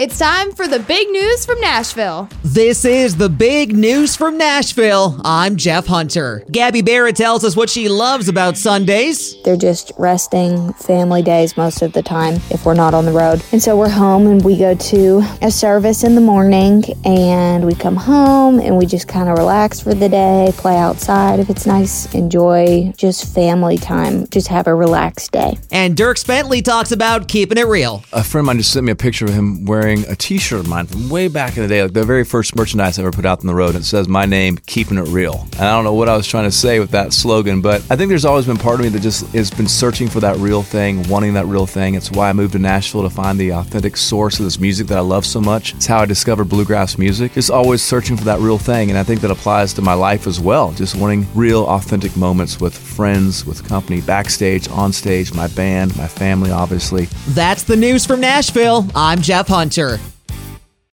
It's time for the big news from Nashville. This is the big news from Nashville. I'm Jeff Hunter. Gabby Barrett tells us what she loves about Sundays. They're just resting family days most of the time if we're not on the road. And so we're home and we go to a service in the morning and we come home and we just kind of relax for the day, play outside if it's nice, enjoy just family time, just have a relaxed day. And Dierks Bentley talks about keeping it real. A friend of mine just sent me a picture of him wearing a t-shirt of mine from way back in the day, like the very first merchandise I ever put out on the road. And it says my name, keeping it real. And I don't know what I was trying to say with that slogan, but I think there's always been part of me that just has been searching for that real thing, wanting that real thing. It's why I moved to Nashville to find the authentic source of this music that I love so much. It's how I discovered bluegrass music. Just always searching for that real thing, and I think that applies to my life as well. Just wanting real, authentic moments with friends, with company, backstage, on stage, my band, my family, obviously. That's the news from Nashville. I'm Jeff Hunter answer